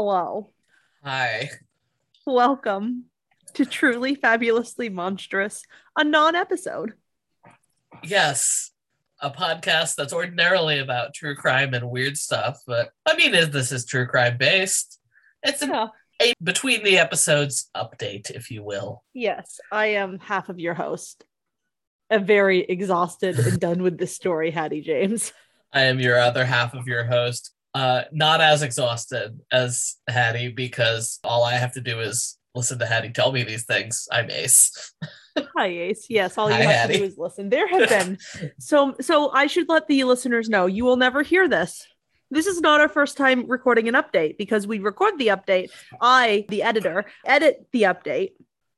Hello. Hi. Welcome to Truly Fabulously Monstrous, a non episode. Yes, a podcast that's ordinarily about true crime and weird stuff, but I mean, is this is true crime based? It's an, Yeah. a between the episodes update, if you will. Yes, I am half of your host. A very exhausted and done with this story, Hattie James. I am your other half of your host. Uh, not as exhausted as Hattie because all I have to do is listen to Hattie tell me these things. I'm Ace. Hi, Ace. Yes, all you Hi, have to do is listen. There have been so so I should let the listeners know you will never hear this. This is not our first time recording an update because we record the update. I, the editor, edit the update,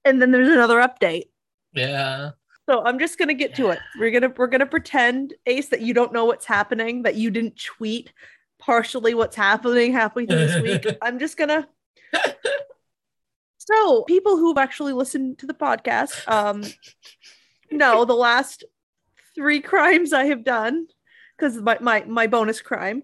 and then there's another update. Yeah. So I'm just gonna get to it. We're gonna we're gonna pretend, Ace, that you don't know what's happening, that you didn't tweet partially what's happening halfway through this week. I'm just gonna. So people who've actually listened to the podcast, um, know the last three crimes I have done, because my, my my bonus crime,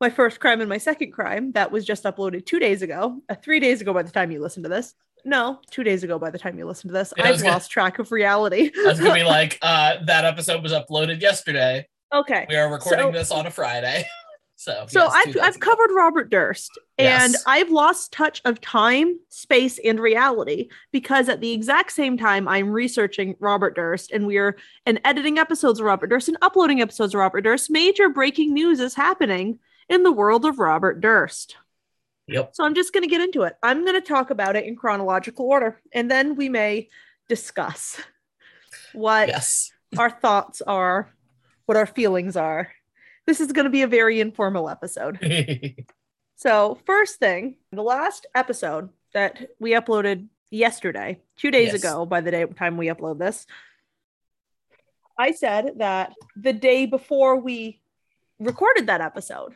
my first crime and my second crime, that was just uploaded two days ago, uh, three days ago by the time you listen to this. No, two days ago by the time you listen to this. Yeah, I've gonna- lost track of reality. I was gonna be like, uh, that episode was uploaded yesterday. okay. We are recording So- this on a Friday. So So yes, I've I've covered Robert Durst and Yes. I've lost touch of time, space, and reality because at the exact same time I'm researching Robert Durst and we're and editing episodes of Robert Durst and uploading episodes of Robert Durst, major breaking news is happening in the world of Robert Durst. Yep. So I'm just gonna get into it. I'm gonna talk about it in chronological order, and then we may discuss what Yes. our thoughts are, what our feelings are. This is going to be a very informal episode. So, first thing, the last episode that we uploaded yesterday, two days Yes. ago, by the day time we upload this, I said that the day before we recorded that episode,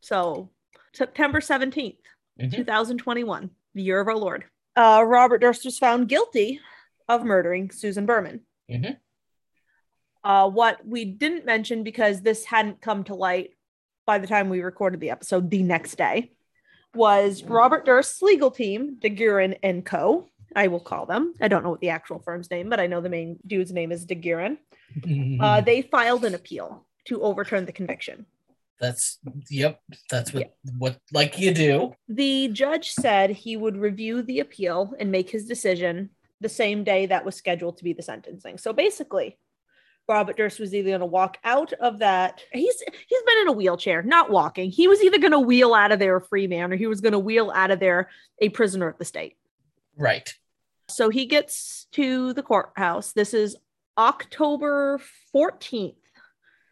so September 17th, Mhm. 2021, the year of our Lord, uh, Robert Durst was found guilty of murdering Susan Berman. Mhm. Uh, what we didn't mention because this hadn't come to light by the time we recorded the episode the next day was Robert Durst's legal team, DeGuerin and Co. I will call them. I don't know what the actual firm's name, but I know the main dude's name is DeGuerin. Uh, they filed an appeal to overturn the conviction. that's yep. That's what what like you do. The judge said he would review the appeal and make his decision the same day that was scheduled to be the sentencing. So basically, Robert Durst was either going to walk out of that. He's he's been in a wheelchair, not walking. He was either going to wheel out of there a free man, or he was going to wheel out of there a prisoner of the state. Right. So he gets to the courthouse. This is October 14th.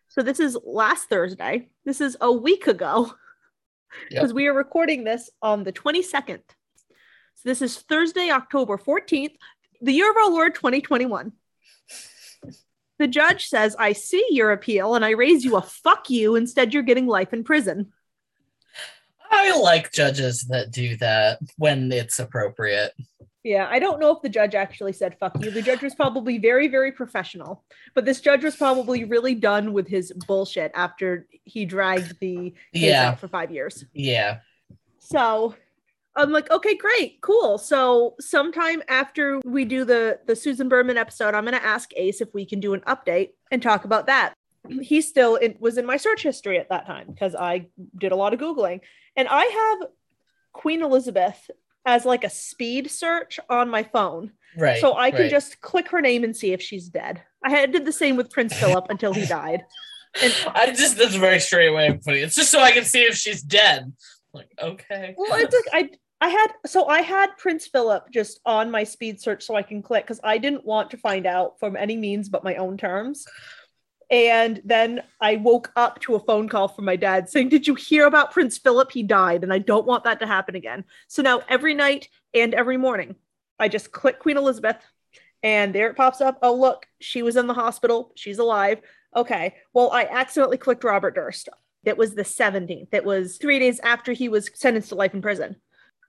So this is last Thursday. This is a week ago. Yep. Because we are recording this on the 22nd. So this is Thursday, October 14th, the year of our Lord 2021. The judge says, I see your appeal and I raise you a fuck you. Instead, you're getting life in prison. I like judges that do that when it's appropriate. Yeah, I don't know if the judge actually said fuck you. The judge was probably very, very professional, but this judge was probably really done with his bullshit after he dragged the case Yeah. out for five years. Yeah. So I'm like, okay, great, cool. So sometime after we do the the Susan Berman episode, I'm gonna ask Ace if we can do an update and talk about that. He still in, was in my search history at that time because I did a lot of googling, and I have Queen Elizabeth as like a speed search on my phone, Right. so I can right. just click her name and see if she's dead. I had did the same with Prince Philip until he died. And I just that's a very straight way of putting it. It's just so I can see if she's dead. Like, okay. Well, it's like I I had so I had Prince Philip just on my speed search so I can click because I didn't want to find out from any means but my own terms. And then I woke up to a phone call from my dad saying, Did you hear about Prince Philip? He died, and I don't want that to happen again. So now every night and every morning, I just click Queen Elizabeth, and there it pops up. Oh, look, she was in the hospital. She's alive. Okay. Well, I accidentally clicked Robert Durst. It was the 17th. It was three days after he was sentenced to life in prison.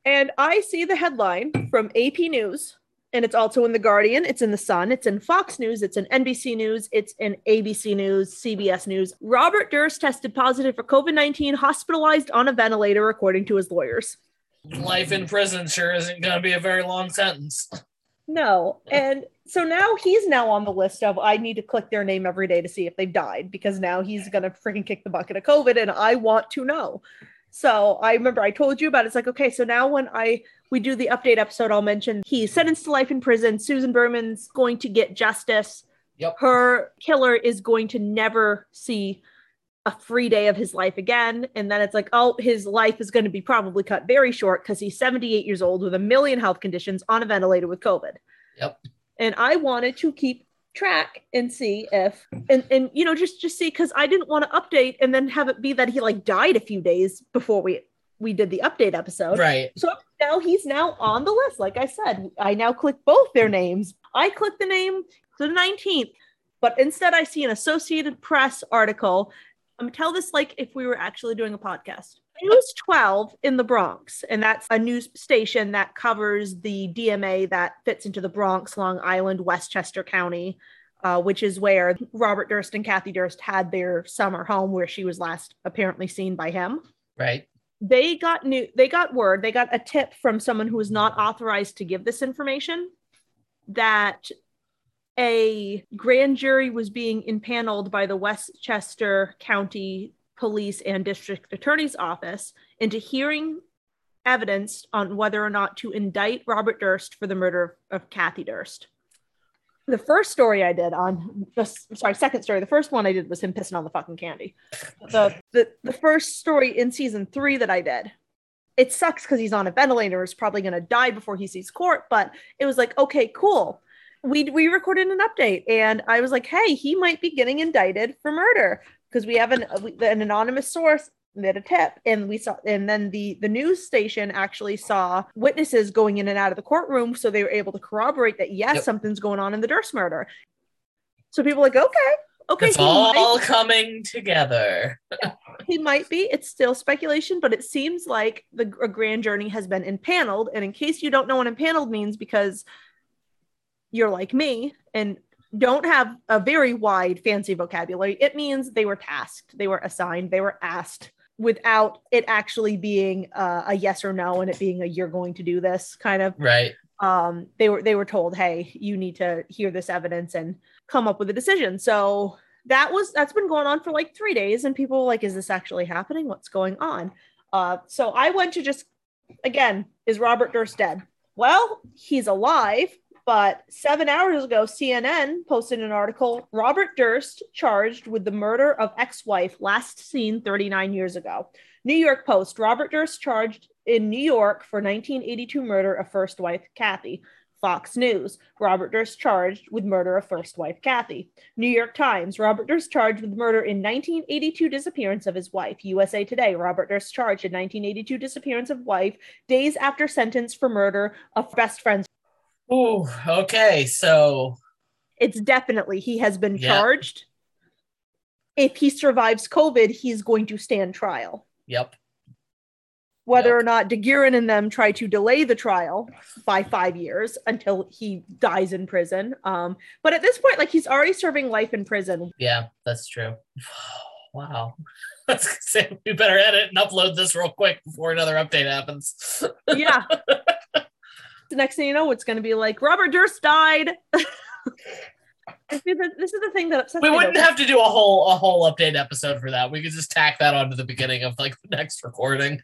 And I see the headline from AP News and it's also in the Guardian, it's in the Sun, it's in Fox News, it's in NBC News, it's in ABC News, CBS News. Robert Durst tested positive for COVID 19, hospitalized on a ventilator, according to his lawyers. Life in prison sure isn't going to be a very long sentence. No. And so now he's now on the list of I need to click their name every day to see if they've died because now he's going to freaking kick the bucket of COVID and I want to know. So I remember I told you about it. It's like, okay, so now when I we do the update episode, I'll mention he's sentenced to life in prison. Susan Berman's going to get justice. Yep. Her killer is going to never see a free day of his life again. And then it's like, oh, his life is going to be probably cut very short because he's 78 years old with a million health conditions on a ventilator with COVID. Yep. And I wanted to keep track and see if and and you know just just see because I didn't want to update and then have it be that he like died a few days before we we did the update episode. Right. So now he's now on the list. Like I said, I now click both their names. I click the name to the 19th, but instead I see an Associated Press article. I'm tell this like if we were actually doing a podcast. News 12 in the Bronx, and that's a news station that covers the DMA that fits into the Bronx, Long Island, Westchester County, uh, which is where Robert Durst and Kathy Durst had their summer home, where she was last apparently seen by him. Right. They got new. They got word. They got a tip from someone who was not authorized to give this information that a grand jury was being impaneled by the Westchester County Police and District Attorney's Office into hearing evidence on whether or not to indict Robert Durst for the murder of Kathy Durst. The first story I did on the sorry, second story, the first one I did was him pissing on the fucking candy. The the, the first story in season three that I did, it sucks because he's on a ventilator, is probably gonna die before he sees court, but it was like, okay, cool. We we recorded an update and I was like, hey, he might be getting indicted for murder because we have an uh, an anonymous source did a tip and we saw and then the the news station actually saw witnesses going in and out of the courtroom so they were able to corroborate that yes Yep. something's going on in the Durst murder so people are like okay okay It's all might, coming together. he might be it's still speculation but it seems like the a grand journey has been impaneled and in case you don't know what impaneled means because you're like me and don't have a very wide fancy vocabulary. It means they were tasked they were assigned they were asked without it actually being uh, a yes or no and it being a you're going to do this kind of. Right. um they were they were told hey you need to hear this evidence and come up with a decision. So that was that's been going on for like three days and people were like is this actually happening? What's going on? Uh so i went to just again is robert durst dead? Well he's alive but seven hours ago cnn posted an article robert durst charged with the murder of ex-wife last seen 39 years ago new york post robert durst charged in New York for 1982 murder of first wife Kathy. Fox News, Robert Durst charged with murder of first wife Kathy. New York Times, Robert Durst charged with murder in 1982 disappearance of his wife. USA Today, Robert Durst charged in 1982 disappearance of wife days after sentence for murder of best friends. Ooh, okay. So It's definitely he has been charged. If he survives COVID, he's going to stand trial. yep. whether Yep. or not DeGuerin and them try to delay the trial by five years until he dies in prison. Um, but at this point, like he's already serving life in prison. Yeah, that's true. Wow. Let's say we better edit and upload this real quick before another update happens. Yeah. The next thing you know, it's going to be like Robert Durst died. this, is the, this is the thing that upsets we wouldn't though. have to do a whole a whole update episode for that. We could just tack that onto the beginning of like the next recording.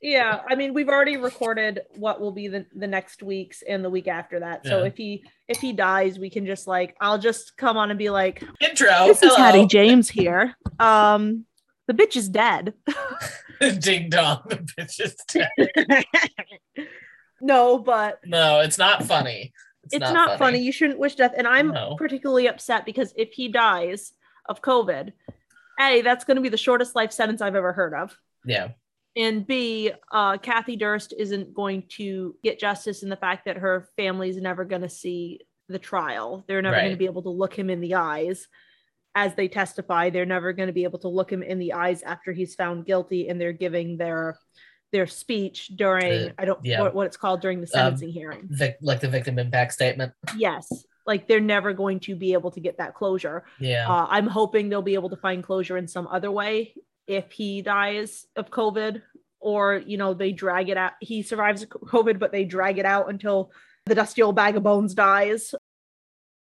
Yeah, I mean, we've already recorded what will be the, the next weeks and the week after that. So Yeah. if he if he dies, we can just like I'll just come on and be like, Intro. this is hello. Hattie James here. Um, the bitch is dead. Ding dong. The bitch is dead. no, but No, it's not funny. it's, not, funny. You shouldn't wish death. And I'm No. particularly upset because if he dies of COVID, A, that's going to be the shortest life sentence I've ever heard of. Yeah. And B, uh, Kathy Durst isn't going to get justice in the fact that her family's never going to see the trial. They're never going to be able to look him in the eyes as they testify. They're never going to be able to look him in the eyes after he's found guilty and they're giving their their speech during Uh, I don't yeah. what, what it's called during the sentencing hearing. Vic, like the victim impact statement. Yes, like they're never going to be able to get that closure. Yeah. Uh, I'm hoping they'll be able to find closure in some other way if he dies of COVID, or you know they drag it out. He survives COVID, but they drag it out until the dusty old bag of bones dies.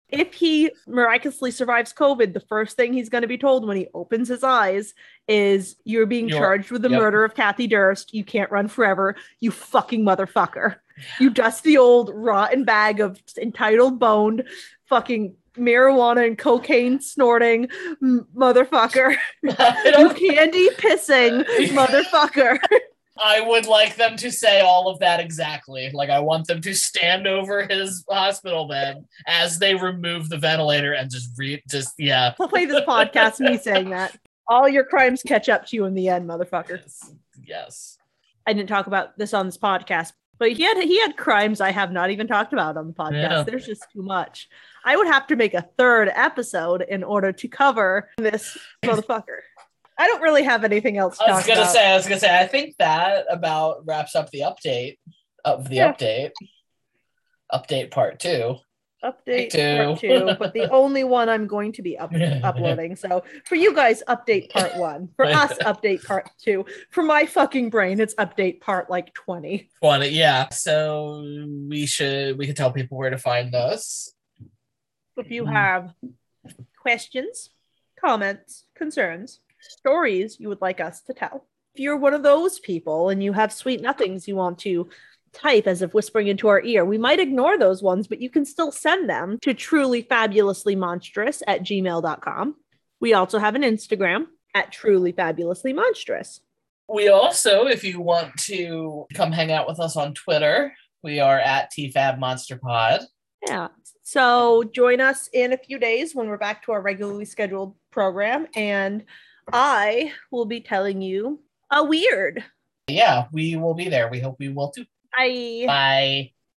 If he miraculously survives COVID, the first thing he's going to be told when he opens his eyes is, "You're being You're- charged with the yep. murder of Kathy Durst. You can't run forever. You fucking motherfucker." you dusty old rotten bag of entitled boned fucking marijuana and cocaine snorting motherfucker you candy pissing motherfucker I would like them to say all of that exactly. Like I want them to stand over his hospital bed as they remove the ventilator and just read just yeah. i'll play this podcast me saying that all your crimes catch up to you in the end motherfucker Yes. yes. i didn't talk about this on this podcast but he had he had crimes i have not even talked about on the podcast Yeah. there's just too much i would have to make a third episode in order to cover this motherfucker i don't really have anything else to I was gonna about. say, I was gonna say, I think that about wraps up the update of the Yeah. update. Update part two. update two. part two, but the only one I'm going to be up- uploading. So for you guys, update part one. For us, update part two. For my fucking brain, it's update part like 20. Twenty, yeah. So we should we could tell people where to find us. If you have questions, comments, concerns, stories you would like us to tell, if you're one of those people and you have sweet nothings you want to type as if whispering into our ear, we might ignore those ones, but you can still send them to truly fabulously monstrous at gmail.com. We also have an Instagram at truly fabulously monstrous. We also, if you want to come hang out with us on Twitter, we are at TFAB Monster Pod. Yeah. So join us in a few days when we're back to our regularly scheduled program, and I will be telling you a weird. Yeah, we will be there. We hope we will too. Bye. Bye.